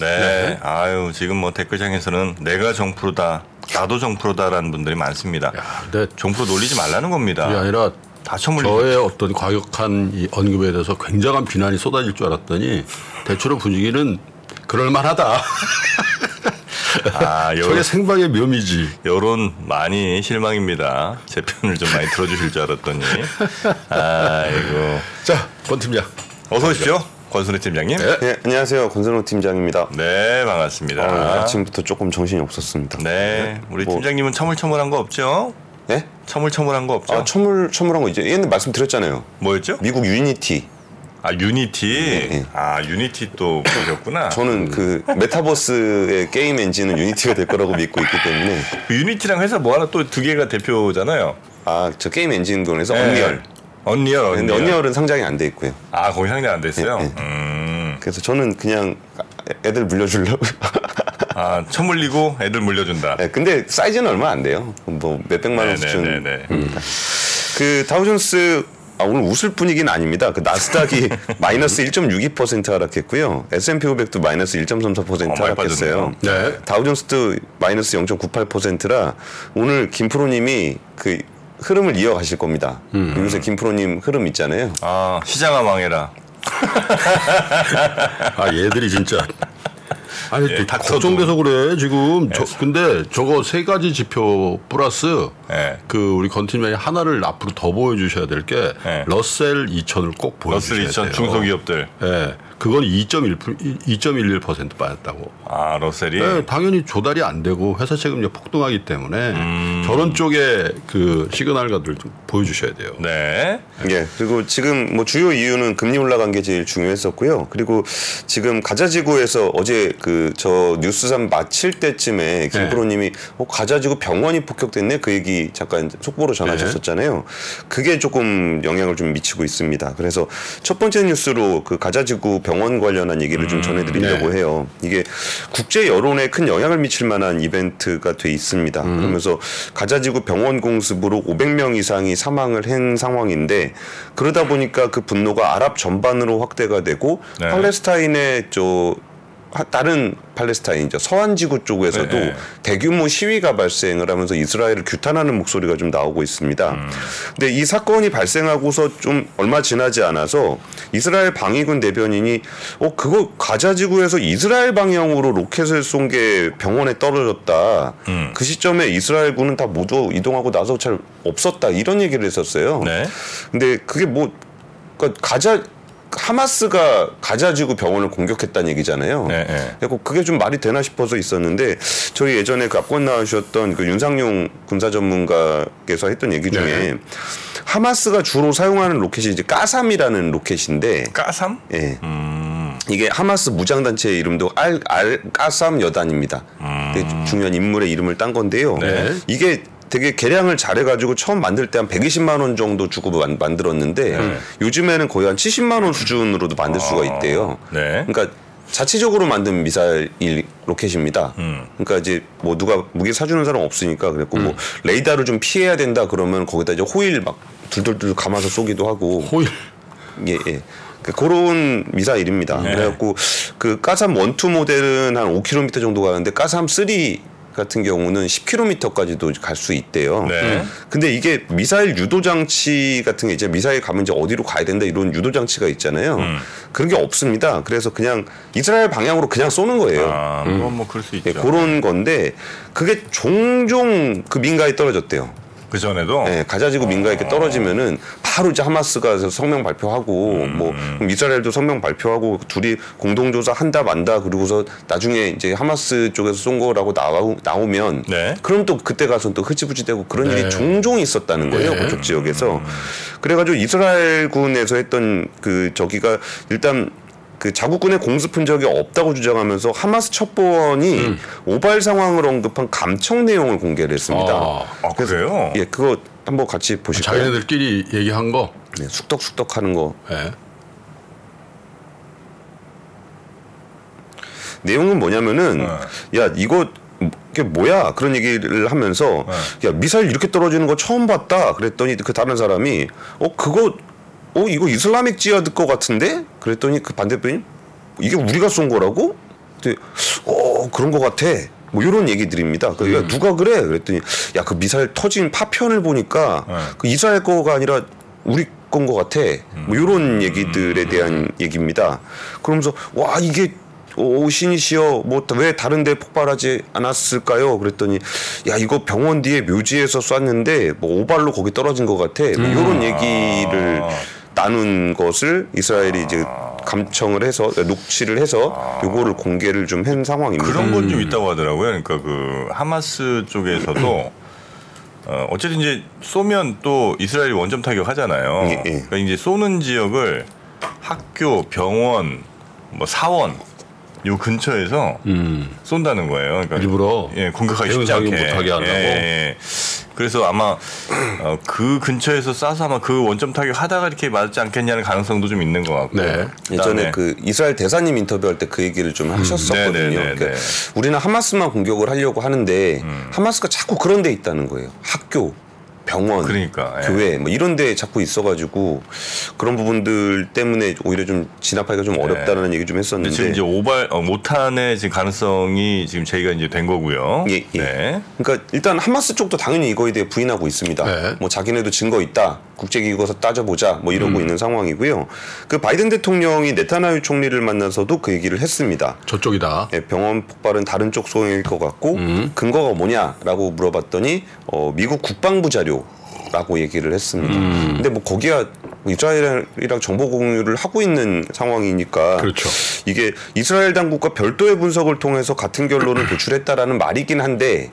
네. 아유 지금 뭐 댓글창에서는 내가 정프로다, 나도 정프로다라는 분들이 많습니다. 야, 근데 정프로 놀리지 말라는 겁니다. 그게 아니라 다 처물리고. 저의 어떤 과격한 이 언급에 대해서 굉장한 비난이 쏟아질 줄 알았더니 대체로 분위기는 그럴 만하다. 아, 요, 저게 생방의 묘미지. 여론 많이 실망입니다. 제 편을 좀 많이 들어주실 줄 알았더니. 아이고. 자, 권 팀장. 어서 오십시오. 권순희 팀장님. 네. 네, 안녕하세요. 권선호 팀장입니다. 네, 반갑습니다. 아, 아침부터 조금 정신이 없었습니다. 네, 우리 뭐- 팀장님은 처물처물한 거 없죠? 네? 처물처물한 거 없죠? 아, 첨물 첨물한 거 이제 옛날 말씀드렸잖아요. 뭐였죠? 미국 유니티. 아 유니티. 네. 아 유니티 또 보셨구나. 저는 그 메타버스의 게임 엔진은 유니티가 될 거라고 믿고 있기 때문에 그 유니티랑 회사 뭐 하나 또 두 개가 대표잖아요. 아, 저 게임 엔진군에서 네. 언리얼. 언리얼, 언리얼. 근데 언리얼은 상장이 안 돼 있고요. 아 거기 상장 안 됐어요. 네, 네. 음. 그래서 저는 그냥 애들 물려주려고. 아 처물리고 애들 물려준다. 네, 근데 사이즈는 얼마 안 돼요. 뭐 몇백만 원 수준. 네네네네. 그 다우존스 아, 오늘 웃을 분위기는 아닙니다. 그 나스닥이 마이너스 1.62% 하락했고요. S&P 500도 마이너스 1.34% 어, 하락했어요. 빠졌네요. 네. 다우존스도 마이너스 0.98%라 오늘 김프로님이 그 흐름을 이어가실 겁니다. 음. 요새 김프로님 흐름 있잖아요. 아 시장아 망해라. 아 얘들이 진짜 아니 예. 걱정돼서 그래 지금 저, 근데 저거 세 가지 지표 플러스 예. 그 우리 건팀장이 하나를 앞으로 더 보여주셔야 될게 예. 러셀 2000을 꼭 러슬 보여주셔야 2000 돼요. 중소기업들. 예, 그건 2.1 2.11% 빠졌다고. 아 러셀이. 네, 당연히 조달이 안 되고 회사 책임료 폭등하기 때문에 음. 저런 쪽에 그 시그널가들 좀 보여주셔야 돼요. 네. 예. 그리고 지금 뭐 주요 이유는 금리 올라간 게 제일 중요했었고요. 그리고 지금 가자지구에서 어제 그 저 뉴스삼 마칠 때쯤에 김프로님이 어, 가자지구 병원이 폭격됐네 그 얘기 잠깐 속보로 전하셨었잖아요. 그게 조금 영향을 좀 미치고 있습니다. 그래서 첫 번째 뉴스로 그 가자지구 병원 관련한 얘기를 좀 전해드리려고 네. 해요. 이게 국제 여론에 큰 영향을 미칠 만한 이벤트가 돼 있습니다. 그러면서 가자지구 병원 공습으로 500명 이상이 사망을 한 상황인데 그러다 보니까 그 분노가 아랍 전반으로 확대가 되고 네. 팔레스타인의 저 하- 다른 팔레스타인이죠 서한 지구 쪽에서도 네, 네. 대규모 시위가 발생을 하면서 이스라엘을 규탄하는 목소리가 좀 나오고 있습니다. 음. 근데 이 사건이 발생하고서 좀 얼마 지나지 않아서 이스라엘 방위군 대변인이 어 그거 가자 지구에서 이스라엘 방향으로 로켓을 쏜 게 병원에 떨어졌다. 음. 그 시점에 이스라엘군은 다 모두 이동하고 나서 잘 없었다 이런 얘기를 했었어요. 네. 근데 그게 뭐 그러니까 가자 하마스가 가자지구 병원을 공격했다는 얘기잖아요. 네, 네. 그게 좀 말이 되나 싶어서 있었는데 저희 예전에 그 앞권 나오셨던 그 윤상용 군사 전문가께서 했던 얘기 중에 네. 하마스가 주로 사용하는 로켓이 이제 까삼이라는 로켓인데 까삼? 예. 음. 이게 하마스 무장단체 의 이름도 알, 알 까삼 여단입니다. 되게 중요한 인물의 이름을 딴 건데요. 네. 이게 되게 개량을 잘해가지고 처음 만들 때 한 120만 원 정도 주고 만, 만들었는데 네. 요즘에는 거의 한 70만 원 수준으로도 만들 수가 있대요. 네. 그러니까 자체적으로 만든 미사일 로켓입니다. 음. 그러니까 이제 뭐 누가 무기 사주는 사람 없으니까 그랬고 뭐 레이더를 좀 피해야 된다 그러면 거기다 이제 호일 막 둘둘둘 감아서 쏘기도 하고 호일 예, 예. 그 그런 미사일입니다. 네. 그래갖고 그 까삼 원투 모델은 한 5km 정도 가는데 까삼 3 같은 경우는 10km까지도 갈 수 있대요. 네. 근데 이게 미사일 유도 장치 같은 게 이제 미사일 가면 이제 어디로 가야 된다 이런 유도 장치가 있잖아요. 음. 그런 게 없습니다. 그래서 그냥 이스라엘 방향으로 그냥 쏘는 거예요. 아, 그건 뭐 그럴 수 있죠. 예, 그런 건데 그게 종종 그 민가에 떨어졌대요. 그 전에도 예, 가자지구 민가에 이렇게 떨어지면은 바로 이제 하마스가 성명 발표하고 뭐 그럼 이스라엘도 성명 발표하고 둘이 공동 조사 한다 만다 그리고서 나중에 이제 하마스 쪽에서 쏜 거라고 나오, 나오면 네. 그럼 또 그때 가서 또 흐지부지되고 그런 네. 일이 종종 있었다는 거예요 네. 그쪽 지역에서 그래가지고 이스라엘군에서 했던 그 저기가 일단 그 자국군의 공습한 적이 없다고 주장하면서 하마스 첩보원이 오발 상황을 언급한 감청 내용을 공개를 했습니다. 아, 아, 그래요? 예, 그거 한번 같이 보실까요? 자기네들끼리 얘기한 거. 네, 숙덕숙덕 하는 거. 예. 내용은 뭐냐면은 네. 야, 이거 이게 뭐야? 그런 얘기를 하면서 네. 야, 미사일 이렇게 떨어지는 거 처음 봤다. 그랬더니 그 다른 사람이 어, 그거 어, 이거 이슬라믹 지하드 거 같은데? 그랬더니 그 반대편이 이게 우리가 쏜 거라고? 근데 어 그런 것 같아. 뭐 이런 얘기들입니다. 그 음. 야, 누가 그래? 그랬더니 야 그 미사일 터진 파편을 보니까 네. 그 이스라엘 거가 아니라 우리 건것 같아. 뭐 이런 음. 얘기들에 대한 얘기입니다. 그러면서 와 이게 오 신이시여 뭐 왜 다른데 폭발하지 않았을까요? 그랬더니 야 이거 병원 뒤에 묘지에서 쐈는데 뭐 오발로 거기 떨어진 것 같아. 뭐 이런 얘기를 나눈 것을 이스라엘이 이제 감청을 해서 녹취를 해서 요거를 공개를 좀 한 상황입니다. 그런 건 좀 있다고 하더라고요. 그러니까 그 하마스 쪽에서도 어, 어쨌든 이제 쏘면 또 이스라엘이 원점 타격하잖아요. 예, 예. 그러니까 이제 쏘는 지역을 학교, 병원, 뭐 사원 요 근처에서 음. 쏜다는 거예요. 그러니까 일부러 예, 공격하기 쉽지 않게 못하게 하려고? 예, 예. 그래서 아마 어, 그 근처에서 쏴서 아마 그 원점 타격 하다가 이렇게 맞지 않겠냐는 가능성도 좀 있는 것 같고. 네. 예전에 그 이스라엘 대사님 인터뷰할 때 그 얘기를 좀 하셨었거든요. 네네네네. 음. 그러니까 우리는 하마스만 공격을 하려고 하는데 하마스가 자꾸 그런 데 있다는 거예요. 학교, 병원, 그러니까, 예. 교회 뭐 이런 데 자꾸 있어가지고 그런 부분들 때문에 오히려 좀 진압하기가 좀 어렵다는 얘기 좀 했었는데 지금 이제 오발 어, 모탄의 지금 가능성이 지금 제기가 이제 된 거고요. 예, 예. 네. 그러니까 일단 하마스 쪽도 당연히 이거에 대해 부인하고 있습니다. 네. 뭐 자기네도 증거 있다. 국제기구에서 따져보자. 뭐 이러고 있는 상황이고요. 그 바이든 대통령이 네타나유 총리를 만나서도 그 얘기를 했습니다. 저쪽이다. 예, 병원 폭발은 다른 쪽 소행일 것 같고 근거가 뭐냐라고 물어봤더니 어, 미국 국방부 자료 라고 얘기를 했습니다. 근데 뭐 거기야 뭐 이스라엘이랑 정보 공유를 하고 있는 상황이니까 그렇죠. 이게 이스라엘 당국과 별도의 분석을 통해서 같은 결론을 도출했다라는 말이긴 한데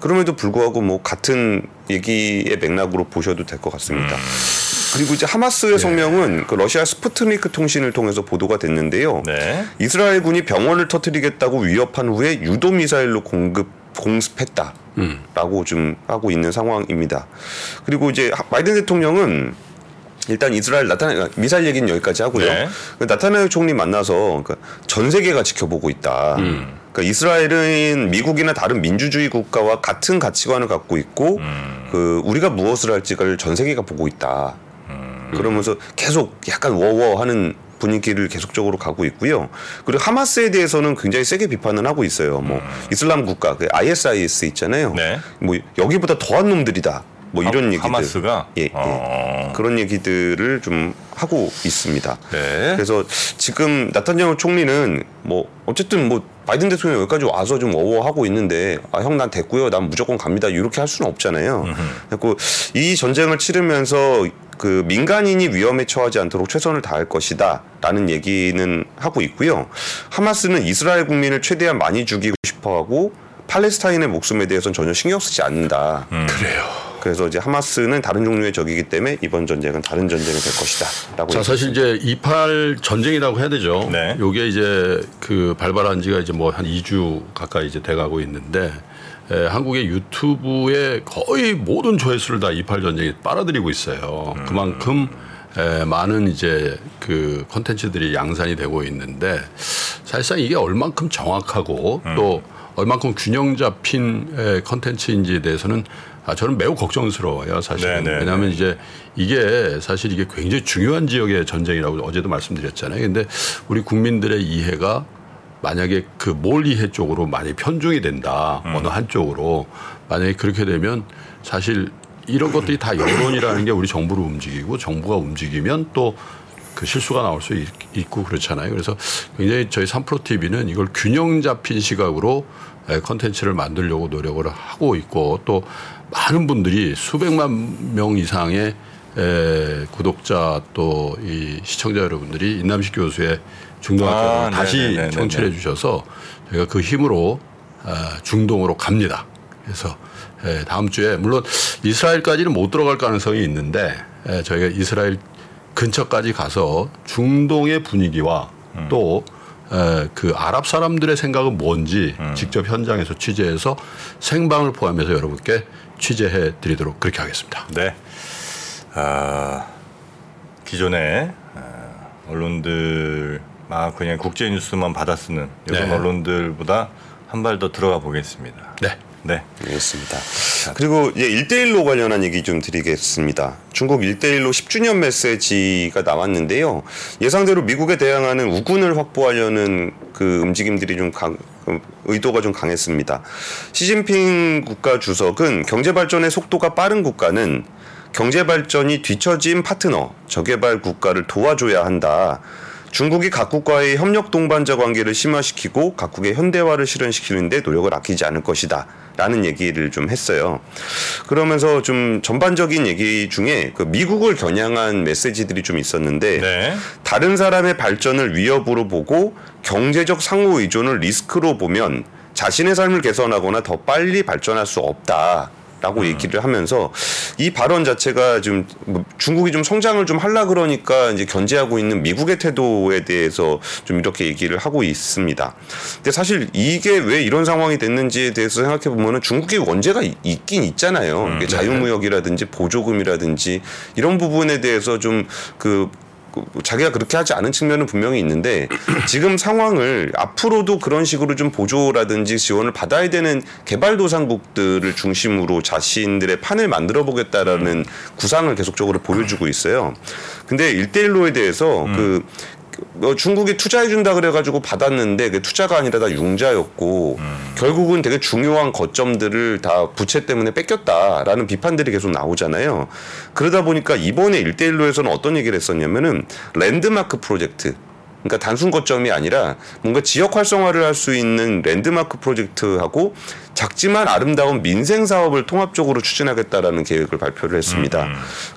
그럼에도 불구하고 뭐 같은 얘기의 맥락으로 보셔도 될 것 같습니다. 그리고 이제 하마스의 성명은 그 러시아 스푸트니크 통신을 통해서 보도가 됐는데요. 네. 이스라엘 군이 병원을 터뜨리겠다고 위협한 후에 유도 미사일로 공급 공습했다 라고 좀 하고 있는 상황입니다. 그리고 이제 하- 바이든 대통령은 일단 이스라엘 나타나 미사일 얘기는 여기까지 하고요. 네. 그 나타나요 총리 만나서 그러니까 전 세계가 지켜보고 있다. 그러니까 이스라엘은 미국이나 다른 민주주의 국가와 같은 가치관을 갖고 있고 그 우리가 무엇을 할지를 전 세계가 보고 있다. 그러면서 계속 약간 워워하는 분위기를 계속적으로 가고 있고요. 그리고 하마스에 대해서는 굉장히 세게 비판을 하고 있어요. 뭐 이슬람 국가, 그 ISIS 있잖아요. 네. 뭐 여기보다 더한 놈들이다. 뭐 이런 얘기들. 하마스가 예, 예. 어. 그런 얘기들을 좀 하고 있습니다. 네. 그래서 지금 나타냐후 총리는 뭐 어쨌든 뭐 바이든 대통령 여기까지 와서 좀 어워하고 있는데 아 형 난 됐고요. 난 무조건 갑니다. 이렇게 할 수는 없잖아요. 그리고 이 전쟁을 치르면서 그 민간인이 위험에 처하지 않도록 최선을 다할 것이다라는 얘기는 하고 있고요. 하마스는 이스라엘 국민을 최대한 많이 죽이고 싶어하고 팔레스타인의 목숨에 대해서는 전혀 신경 쓰지 않는다. 그래요. 그래서 이제 하마스는 다른 종류의 적이기 때문에 이번 전쟁은 다른 전쟁이 될 것이다라고. 자 사실 이제 28 전쟁이라고 해야 되죠. 네. 요게 이제 그 발발한 지가 이제 뭐 한 2주 가까이 이제 돼가고 있는데 에, 한국의 유튜브에 거의 모든 조회수를 다 28 전쟁이 빨아들이고 있어요. 그만큼 에, 많은 이제 그 콘텐츠들이 양산이 되고 있는데 사실상 이게 얼만큼 정확하고 또 얼만큼 균형 잡힌 에, 콘텐츠인지에 대해서는 아, 저는 매우 걱정스러워요, 사실은. 네, 네, 왜냐하면 이제 이게 사실 이게 굉장히 중요한 지역의 전쟁이라고 어제도 말씀드렸잖아요. 근데 우리 국민들의 이해가 만약에 그 몰 이해 쪽으로 많이 편중이 된다 어느 한쪽으로 만약에 그렇게 되면 사실 이런 것들이 다 여론이라는 게 우리 정부를 움직이고 정부가 움직이면 또 그 실수가 나올 수 있- 있고 그렇잖아요. 그래서 굉장히 저희 3프로 TV는 이걸 균형 잡힌 시각으로 에, 컨텐츠를 만들려고 노력을 하고 있고 또 많은 분들이 수백만 명 이상의 에, 구독자 또 이 시청자 여러분들이 인남식 교수의 중동학교를 아, 다시 네네네네네. 청취해 주셔서 저희가 그 힘으로 아, 중동으로 갑니다. 그래서 에, 다음 주에 물론 이스라엘까지는 못 들어갈 가능성이 있는데 에, 저희가 이스라엘 근처까지 가서 중동의 분위기와 또 그 아랍 사람들의 생각은 뭔지 직접 현장에서 취재해서 생방을 포함해서 여러분께 취재해 드리도록 그렇게 하겠습니다. 네. 아, 기존에 아, 언론들 막 그냥 국제 뉴스만 받아 쓰는 이런 네. 언론들보다 한 발 더 들어가 보겠습니다. 네. 네. 알겠습니다. 그리고 이제 1대1로 관련한 얘기 좀 드리겠습니다. 중국 1대1로 10주년 메시지가 나왔는데요. 예상대로 미국에 대항하는 우군을 확보하려는 그 움직임들이 좀 강, 그 의도가 좀 강했습니다. 시진핑 국가 주석은 경제 발전의 속도가 빠른 국가는 경제 발전이 뒤처진 파트너, 저개발 국가를 도와줘야 한다. 중국이 각국과의 협력 동반자 관계를 심화시키고 각국의 현대화를 실현시키는데 노력을 아끼지 않을 것이다. 라는 얘기를 좀 했어요. 그러면서 좀 전반적인 얘기 중에 그 미국을 겨냥한 메시지들이 좀 있었는데 네. 다른 사람의 발전을 위협으로 보고 경제적 상호 의존을 리스크로 보면 자신의 삶을 개선하거나 더 빨리 발전할 수 없다. 라고 얘기를 하면서 이 발언 자체가 좀뭐 중국이 좀 성장을 좀 하려 그러니까 이제 견제하고 있는 미국의 태도에 대해서 좀 이렇게 얘기를 하고 있습니다. 근데 사실 이게 왜 이런 상황이 됐는지에 대해서 생각해 보면은 중국이 원죄가 이- 있긴 있잖아요. 이게 자유무역이라든지 보조금이라든지 이런 부분에 대해서 좀그 그 자기가 그렇게 하지 않은 측면은 분명히 있는데 지금 상황을 앞으로도 그런 식으로 좀 보조라든지 지원을 받아야 되는 개발도상국들을 중심으로 자신들의 판을 만들어 보겠다라는 구상을 계속적으로 보여주고 있어요. 근데 일대일로에 대해서 그 뭐 중국이 투자해 준다 그래가지고 받았는데 그 투자가 아니라 다 융자였고 결국은 되게 중요한 거점들을 다 부채 때문에 뺏겼다라는 비판들이 계속 나오잖아요. 그러다 보니까 이번에 일대일로에서는 어떤 얘기를 했었냐면은 랜드마크 프로젝트 그러니까 단순 거점이 아니라 뭔가 지역 활성화를 할 수 있는 랜드마크 프로젝트하고 작지만 아름다운 민생 사업을 통합적으로 추진하겠다라는 계획을 발표를 했습니다.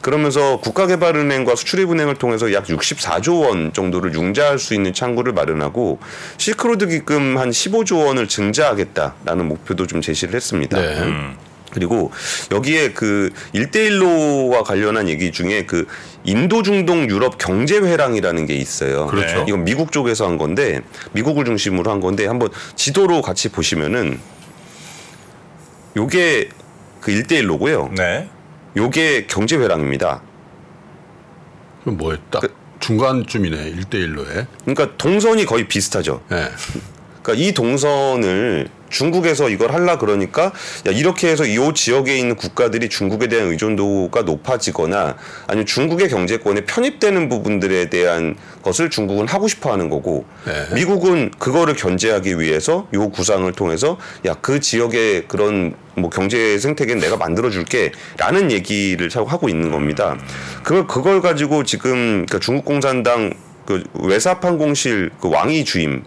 그러면서 국가개발은행과 수출입은행을 통해서 약 64조 원 정도를 융자할 수 있는 창구를 마련하고 실크로드 기금 한 15조 원을 증자하겠다라는 목표도 좀 제시를 했습니다. 네. 그리고 여기에 그 1대1로와 관련한 얘기 중에 그 인도 중동 유럽 경제 회랑이라는 게 있어요. 그렇죠. 이건 미국 쪽에서 한 건데 미국을 중심으로 한 건데 한번 지도로 같이 보시면은 요게 그 1대1로고요. 네. 요게 경제 회랑입니다. 그럼 뭐에 딱 중간쯤이네 1대1로에. 그러니까 동선이 거의 비슷하죠. 네. 그러니까 이 동선을 중국에서 이걸 하려 그러니까 야 이렇게 해서 이 지역에 있는 국가들이 중국에 대한 의존도가 높아지거나 아니면 중국의 경제권에 편입되는 부분들에 대한 것을 중국은 하고 싶어 하는 거고 네. 미국은 그거를 견제하기 위해서 요 구상을 통해서 야 그 지역의 그런 뭐 경제 생태계는 내가 만들어 줄게라는 얘기를 자꾸 하고 있는 겁니다. 그걸 그걸 가지고 지금 그러니까 중국 공산당 그 외사판 공실 그 왕이 주임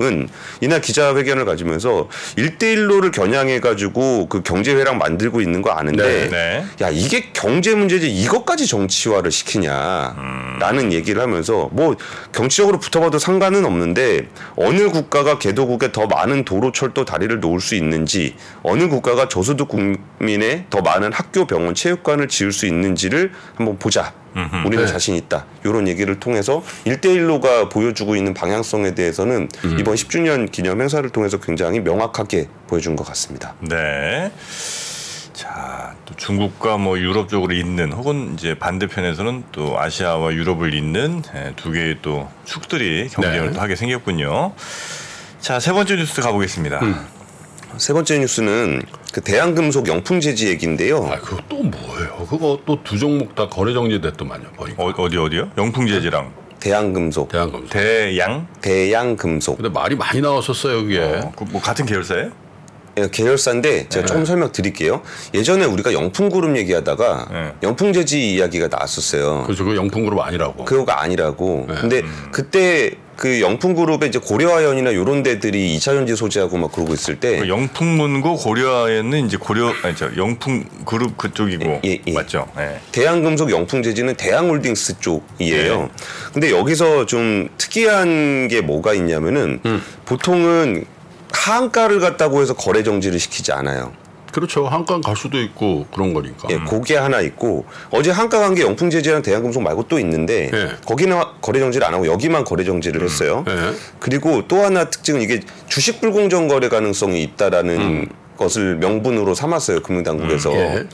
은 이날 기자회견을 가지면서 일대일로를 겨냥해 가지고 그 경제 회랑 만들고 있는 거 아는데 네. 네. 야 이게 경제 문제지 이것까지 정치화를 시키냐라는 얘기를 하면서 뭐 정치적으로 붙어봐도 상관은 없는데 어느 국가가 개도국에 더 많은 도로 철도 다리를 놓을 수 있는지 어느 국가가 저소득 국민의 더 많은 학교 병원 체육관을 지을 수 있는지를 한번 보자 우리는 네. 자신 있다 이런 얘기를 통해서 일대일로가 보여주고 있는 방향성에 대해서는 이번 10주년 기념 행사를 통해서 굉장히 명확하게 보여준 것 같습니다. 네. 자, 또 중국과 뭐 유럽 쪽으로 있는 혹은 이제 반대편에서는 또 아시아와 유럽을 잇는 예, 두 개의 또 축들이 경쟁을 네. 또 하게 생겼군요. 자, 세 번째 뉴스 가보겠습니다. 세 번째 뉴스는 그 대한금속 영풍 제지 얘기인데요. 아 그거 또 뭐예요? 그거 또 두 종목 다 거래 정지됐더만요. 보니까. 어, 어디 어디요? 영풍 재질랑 대한금속, 대한금속. 대양. 대양금속 근데 말이 많이 나왔었어요 그게. 어, 그뭐 같은 계열사예요? 예, 계열사인데 제가 조금 설명 드릴게요. 예전에 우리가 영풍그룹 얘기하다가 네. 영풍제지 이야기가 나왔었어요. 그래서 그 영풍그룹 아니라고. 그거가 아니라고. 근데 그때 그 영풍그룹의 이제 고려아연이나 이런 데들이 2차 전지 소재하고 막 그러고 있을 때그 영풍문고 고려에는 이제 고려 아니 저 영풍 그룹 그쪽이고 예, 예. 맞죠? 예. 대한금속 영풍제지는 대한홀딩스 쪽이에요. 네. 근데 여기서 좀 특이한 게 뭐가 있냐면은 음. 보통은 하한가를 갖다고 해서 거래 정지를 시키지 않아요. 그렇죠. 한강 갈 수도 있고 그런 거니까. 예, 그게 하나 있고 어제 한가 간게 영풍제지랑 대한금속 말고 또 있는데 예. 거기는 하- 거래 정지를 안 하고 여기만 거래 정지를 했어요. 예. 그리고 또 하나 특징은 이게 주식 불공정 거래 가능성이 있다라는 것을 명분으로 삼았어요 금융당국에서. 음, 예.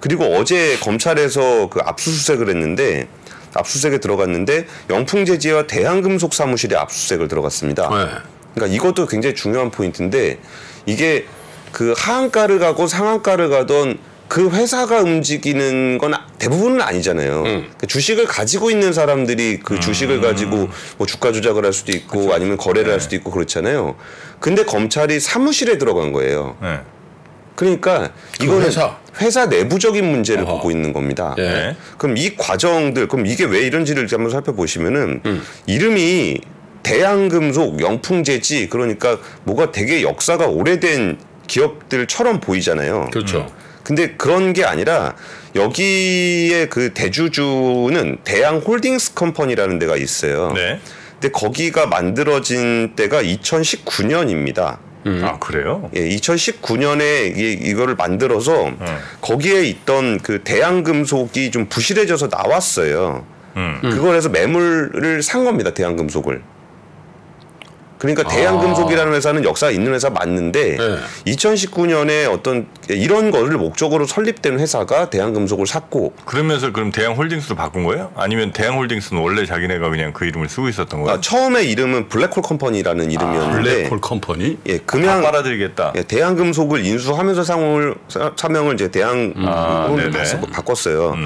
그리고 어제 검찰에서 그 압수수색을 했는데 압수수색에 들어갔는데 영풍제지와 대한금속 사무실에 압수수색을 들어갔습니다. 네. 그러니까 이것도 굉장히 중요한 포인트인데 이게 그 하한가를 가고 상한가를 가던 그 회사가 움직이는 건 대부분은 아니잖아요. 그 주식을 가지고 있는 사람들이 그 주식을 가지고 뭐 주가 조작을 할 수도 있고 아니면 거래를 할 수도 있고 그렇잖아요. 근데 검찰이 사무실에 들어간 거예요. 네. 그러니까 이거는 회사? 회사, 내부적인 문제를 어허. 보고 있는 겁니다. 예. 네. 그럼 이 과정들 그럼 이게 왜 이런지를 한번 살펴보시면은 음. 이름이 대양금속, 영풍재지 그러니까 뭐가 되게 역사가 오래된 기업들처럼 보이잖아요. 그렇죠. 근데 그런 게 아니라 여기에 그 대주주는 대양 홀딩스 컴퍼니라는 데가 있어요. 네. 근데 거기가 만들어진 때가 2019년입니다. 음. 아 그래요? 예, 2019년에 이, 이거를 만들어서 거기에 있던 그 대양 금속이 좀 부실해져서 나왔어요. 음. 그걸 해서 매물을 산 겁니다. 대양 금속을. 그러니까 대양금속이라는 회사는 역사가 있는 회사 맞는데 네. 2019년에 어떤 이런 거를 목적으로 설립된 회사가 대양금속을 샀고 그러면서 그럼 대양홀딩스로 바꾼 거예요? 아니면 대양홀딩스는 원래 자기네가 그냥 그 이름을 쓰고 있었던 거예요? 아, 처음에 이름은 블랙홀 컴퍼니라는 이름이었는데 블랙홀 컴퍼니. 예, 다 금양 빨아들이겠다. 예, 대한금속을 인수하면서 사- 사명을 이제 대한 아, 을 네네. 음. 바꿨어요.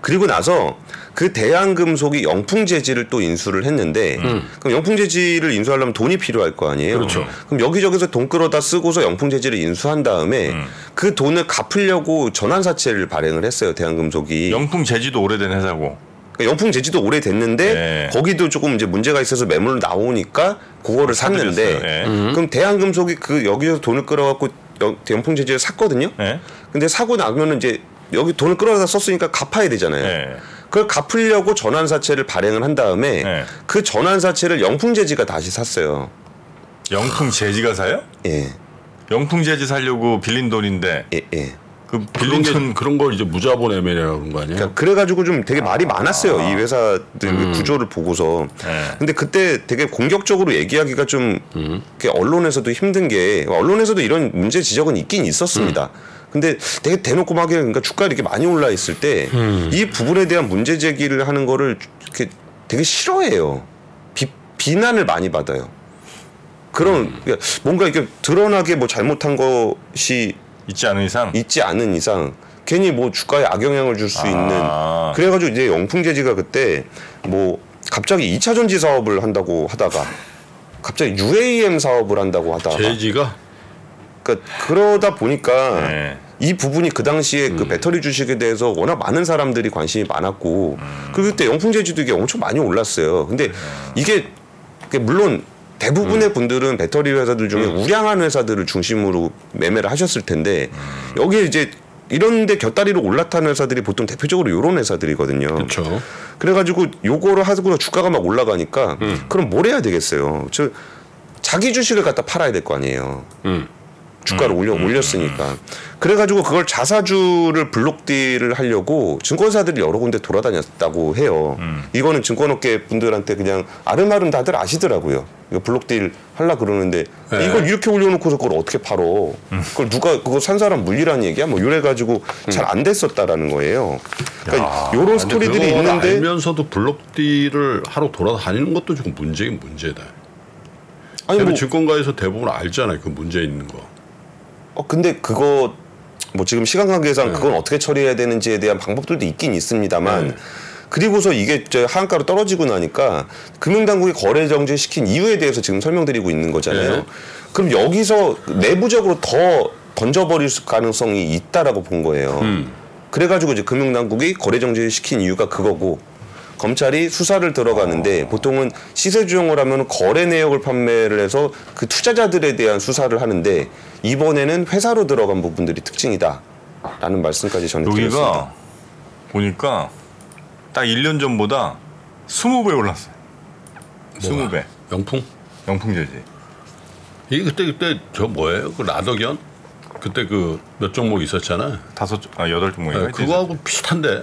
그리고 나서 그 대한금속이 영풍재질을 또 인수를 했는데 그럼 영풍재질을 인수하려면 돈이 필요할 거 아니에요. 음. 그렇죠. 그럼 여기저기서 돈 끌어다 쓰고서 영풍 재질을 인수한 다음에 음. 그 돈을 갚으려고 전환사채를 발행을 했어요. 대한금속이. 영풍 재지도 오래된 회사고. 그러니까 영풍 제지도 오래됐는데 네. 거기도 조금 이제 문제가 있어서 매물 나오니까 그거를 샀는데. 네. 그럼 대한금속이 그 여기서 돈을 끌어갖고 영- 영풍 제지를 샀거든요. 네. 근데 사고 나면은 이제 여기 돈을 끌어다 썼으니까 갚아야 되잖아요. 네. 그걸 갚으려고 전환사채를 발행을 한 다음에 네. 그 전환사채를 영풍제지가 다시 샀어요. 영풍 재지가 사요? 예, 영풍 재지 살려고 빌린 돈인데 예, 예. 그 그런 빌린 게돈 그런 걸 이제 무자본 애매라고 그런 거 아니에요? 그러니까 그래가지고 좀 되게 말이 많았어요 이 회사들 구조를 보고서. 네. 근데 그때 되게 공격적으로 얘기하기가 좀 이렇게 언론에서도 힘든 게 언론에서도 이런 문제 지적은 있긴 있었습니다. 근데 되게 대놓고 막 그러니까 주가 이렇게 많이 올라 있을 때이 부분에 대한 문제 제기를 하는 거를 이렇게 되게 싫어해요. 비, 비난을 많이 받아요. 그런 그러니까 뭔가 이렇게 드러나게 뭐 잘못한 것이 있지 않은 이상 있지 않은 이상 괜히 뭐 주가에 악영향을 줄 수 아. 있는 그래가지고 이제 영풍재지가 그때 뭐 갑자기 2차 전지 사업을 한다고 하다가 갑자기 UAM 사업을 한다고 하다가 제지가 그러니까 그러다 보니까 네. 이 부분이 그 당시에 그 배터리 주식에 대해서 워낙 많은 사람들이 관심이 많았고 그리고 그때 영풍재지도 이게 엄청 많이 올랐어요. 근데 이게 그게 물론 대부분의 분들은 배터리 회사들 중에 우량한 회사들을 중심으로 매매를 하셨을 텐데 여기에 이제 이런데 곁다리로 올라타는 회사들이 보통 대표적으로 이런 회사들이거든요. 그렇죠. 그래가지고 요거를 하고 주가가 막 올라가니까 음. 그럼 뭘 해야 되겠어요? 저 자기 주식을 갖다 팔아야 될 거 아니에요. 음. 주가를 올려 올렸으니까. 그래가지고 그걸 자사주를 블록딜을 하려고 증권사들이 여러 군데 돌아다녔다고 해요. 이거는 증권업계 분들한테 그냥 알음알음 다들 아시더라고요. 이거 블록딜 하려 그러는데 네. 이걸 이렇게 올려놓고서 그걸 어떻게 팔어? 그걸 누가 그거 산 사람 물리라는 얘기야? 뭐 이래 가지고 잘 안 됐었다라는 거예요. 그러니까 이런 스토리들이 근데 그걸 있는데 알면서도 블록딜을 하러 돌아다니는 것도 조금 문제긴 문제다. 아니 뭐 증권가에서 대부분 알잖아요. 그 문제 있는 거. 어 근데 그거 뭐 지금 시간 관계상 그건 어떻게 처리해야 되는지에 대한 방법들도 있긴 있습니다만 네. 그리고서 이게 저 하한가로 떨어지고 나니까 금융당국이 거래 정지 시킨 이유에 대해서 지금 설명드리고 있는 거잖아요. 네. 그럼 여기서 내부적으로 더 던져버릴 수- 가능성이 있다라고 본 거예요. 그래가지고 이제 금융당국이 거래 정지 시킨 이유가 그거고 검찰이 수사를 들어가는데 보통은 시세 조정을 하면 거래 내역을 판매를 해서 그 투자자들에 대한 수사를 하는데 이번에는 회사로 들어간 부분들이 특징이다라는 말씀까지 저는 드렸습니다. 여기가 보니까 딱 1년 전보다 20배 올랐어요. 20배. 영풍? 영풍 재지. 이게 그때 그때 저 뭐예요? 그 라더견? 그때 그 몇 종목 있었잖아. 다섯 아 여덟 종목인가? 네, 그거하고 비슷한데.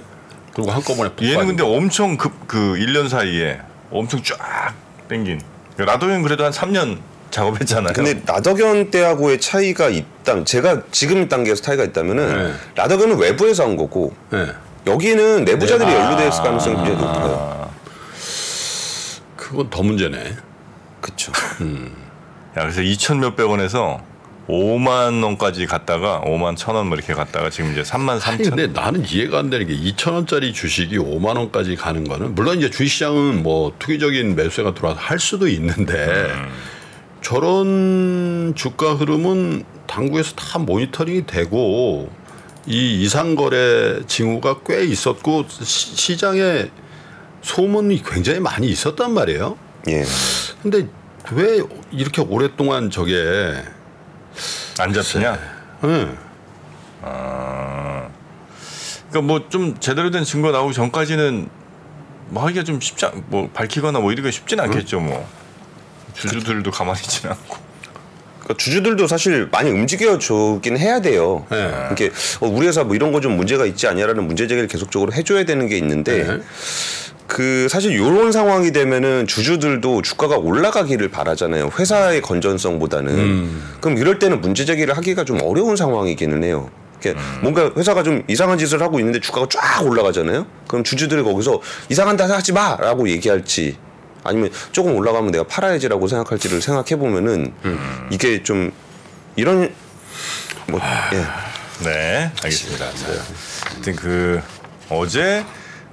그리고 한꺼번에 폭 얘는 근데 거. 엄청 급 그 1년 사이에 엄청 쫙 땡긴. 라도형 그래도 한 3년 작업했잖아요. 근데 라더견 때하고의 차이가 있다. 제가 지금 단계에서 차이가 있다면은 네. 라더견은 외부에서 한 거고 네. 여기는 내부자들이 네. 연루되어 있을 가능성이 굉장히 높아요. 그건 더 문제네. 그렇죠. 야, 그래서 2천 몇백 원에서 5만 원까지 갔다가 5만 천 원 뭐 이렇게 갔다가 지금 이제 3만 아니 3천 근데 나는 이해가 안 되는 게 2천 원짜리 주식이 5만 원까지 가는 거는 물론 이제 주식시장은 뭐 투기적인 매수세가 들어와서 할 수도 있는데 저런 주가 흐름은 당국에서 다 모니터링이 되고 이 이상거래 징후가 꽤 있었고 시, 시장에 소문이 굉장히 많이 있었단 말이에요. 예. 근데 왜 이렇게 오랫동안 저게 안 잡히냐? 응. 그러니까 뭐 좀 제대로 된 증거 나오기 전까지는 뭐 하기가 좀 쉽지 않, 뭐 밝히거나 뭐 이러기가 쉽진 않겠죠 뭐 주주들도 가만히 있지는 않고 그러니까 주주들도 사실 많이 움직여 주긴 해야 돼요. 네. 이게 어, 우리 회사 뭐 이런 거 좀 문제가 있지 않냐라는 문제 제기를 계속적으로 해줘야 되는 게 있는데 네. 그 사실 이런 상황이 되면은 주주들도 주가가 올라가기를 바라잖아요. 회사의 건전성보다는. 음. 그럼 이럴 때는 문제 제기를 하기가 좀 어려운 상황이기는 해요. 이게 뭔가 회사가 좀 이상한 짓을 하고 있는데 주가가 쫙 올라가잖아요. 그럼 주주들이 거기서 이상한 데 하지 마라고 얘기할지 아니면 조금 올라가면 내가 팔아야지라고 생각할지를 생각해 보면은 이게 좀 이런 뭐 예. 네 알겠습니다 자, 하여튼 그 어제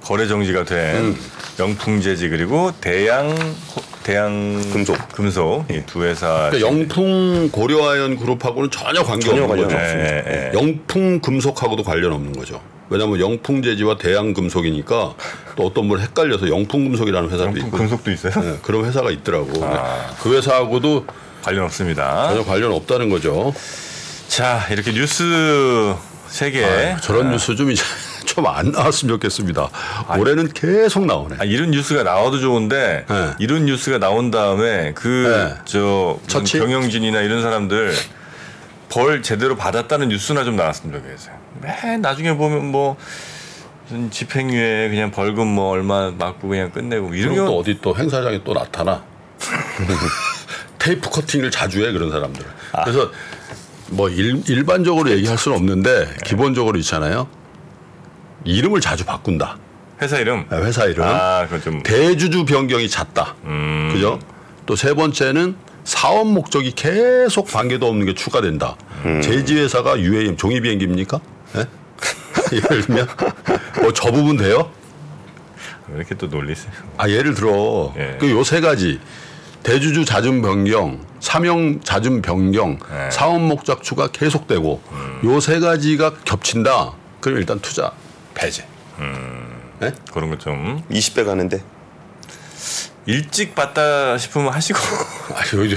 거래 정지가 된 영풍재지 그리고 대양 호- 대양 금속. 금속 이두 회사 그러니까 영풍 고려아연 그룹하고는 전혀 관계 전혀 없는 거죠. 예, 예. 영풍 금속하고도 관련 없는 거죠. 왜냐하면 영풍 재지와 대양 금속이니까 또 어떤 분 헷갈려서 영풍 금속이라는 회사도 영풍 있고 금속도 있어요? 네, 그런 회사가 있더라고. 근데 그 회사하고도 관련 없습니다. 전혀 관련 없다는 거죠. 자 이렇게 뉴스 세 개. 아, 저런 뉴스 좀 이제 좀 안 나왔으면 좋겠습니다. 올해는 계속 나오네. 아, 이런 뉴스가 나와도 좋은데 네. 이런 뉴스가 나온 다음에 그 네. 저 처치? 경영진이나 이런 사람들 벌 제대로 받았다는 뉴스나 좀 나왔으면 좋겠어요. 맨 나중에 보면 뭐 무슨 집행유예 그냥 벌금 뭐 얼마 맞고 그냥 끝내고 이런 그리고 또거 어디 또 행사장에 또 나타나. 테이프 커팅을 자주 해 그런 사람들. 아. 그래서 뭐 일, 일반적으로 얘기할 수는 없는데 기본적으로 있잖아요. 이름을 자주 바꾼다. 회사 이름. 네, 회사 이름. 아 그건 좀 대주주 변경이 잦다. 음. 그죠? 또 세 번째는 사업 목적이 계속 관계도 없는 게 추가된다. 음. 제지회사가 UAM 종이 비행기입니까? 예? 예를 들면 뭐 저 부분 돼요? 왜 이렇게 또 놀리세요? 아 예를 들어 예. 그 요 세 가지 대주주 자금 변경, 사명 자금 변경, 예. 사업 목적 추가 계속되고 요세 가지가 겹친다. 그럼 일단 투자 배제. 예? 그런 거 좀 20배 가는데 일찍 봤다 싶으면 하시고 아 여기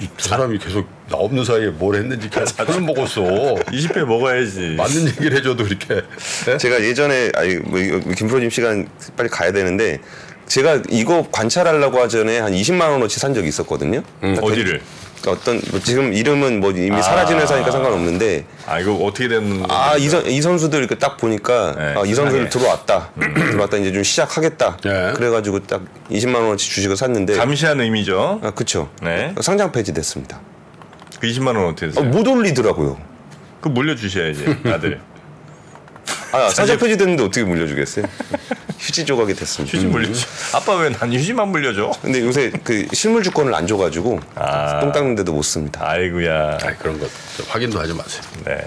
이 사람이 계속 나 없는 사이에 뭘 했는지 자주는 먹었어. 20배 먹어야지. 맞는 얘기를 해줘도 이렇게. 예? 제가 예전에 아니 뭐 김프로님 시간 빨리 가야 되는데 제가 이거 관찰하려고 하전에 한 20만 원어치 산 적이 있었거든요. 그러니까 어디를? 어떤 뭐 지금 이름은 뭐 이미 사라진 회사니까 상관없는데 아 이거 어떻게 되는 아이이 선수들 이렇게 딱 보니까 네, 아, 이 선수들. 들어왔다 들어왔다 이제 좀 시작하겠다 네. 그래가지고 딱 20만 원어치 주식을 샀는데 감시한 의미죠. 아 그쵸 네. 상장 폐지됐습니다 그 20만 원 어떻게 아, 되세요? 못 올리더라고요 그 물려 주셔야지 아들. 아 상장 폐지됐는데 어떻게 물려주겠어요 휴지 조각이 됐습니다 휴지 물려. 주 아빠 왜 난 휴지만 물려줘? 근데 요새 그 실물 주권을 안 줘가지고 아. 똥 닦는데도 못 씁니다. 아이고야. 아 그런 거 확인도 하지 마세요. 네.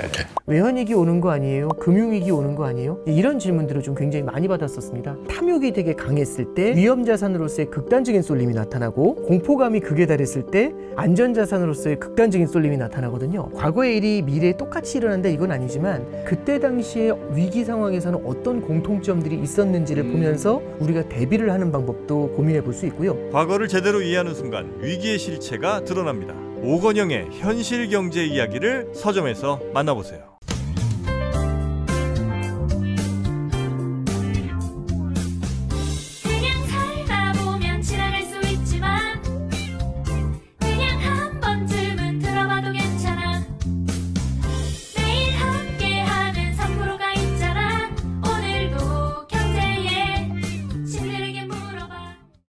외환위기 오는 거 아니에요? 금융위기 오는 거 아니에요? 이런 질문들을 좀 굉장히 많이 받았었습니다. 탐욕이 되게 강했을 때 위험자산으로서의 극단적인 쏠림이 나타나고 공포감이 극에 달했을 때 안전자산으로서의 극단적인 쏠림이 나타나거든요. 과거의 일이 미래에 똑같이 일어난다 이건 아니지만 그때 당시에 위기 상황에서는 어떤 공통점들이 있었는지를 보면서 우리가 대비를 하는 방법도 고민해 볼 수 있고요. 과거를 제대로 이해하는 순간 위기의 실체가 드러납니다. 오건영의 현실 경제 이야기를 서점에서 만나보세요.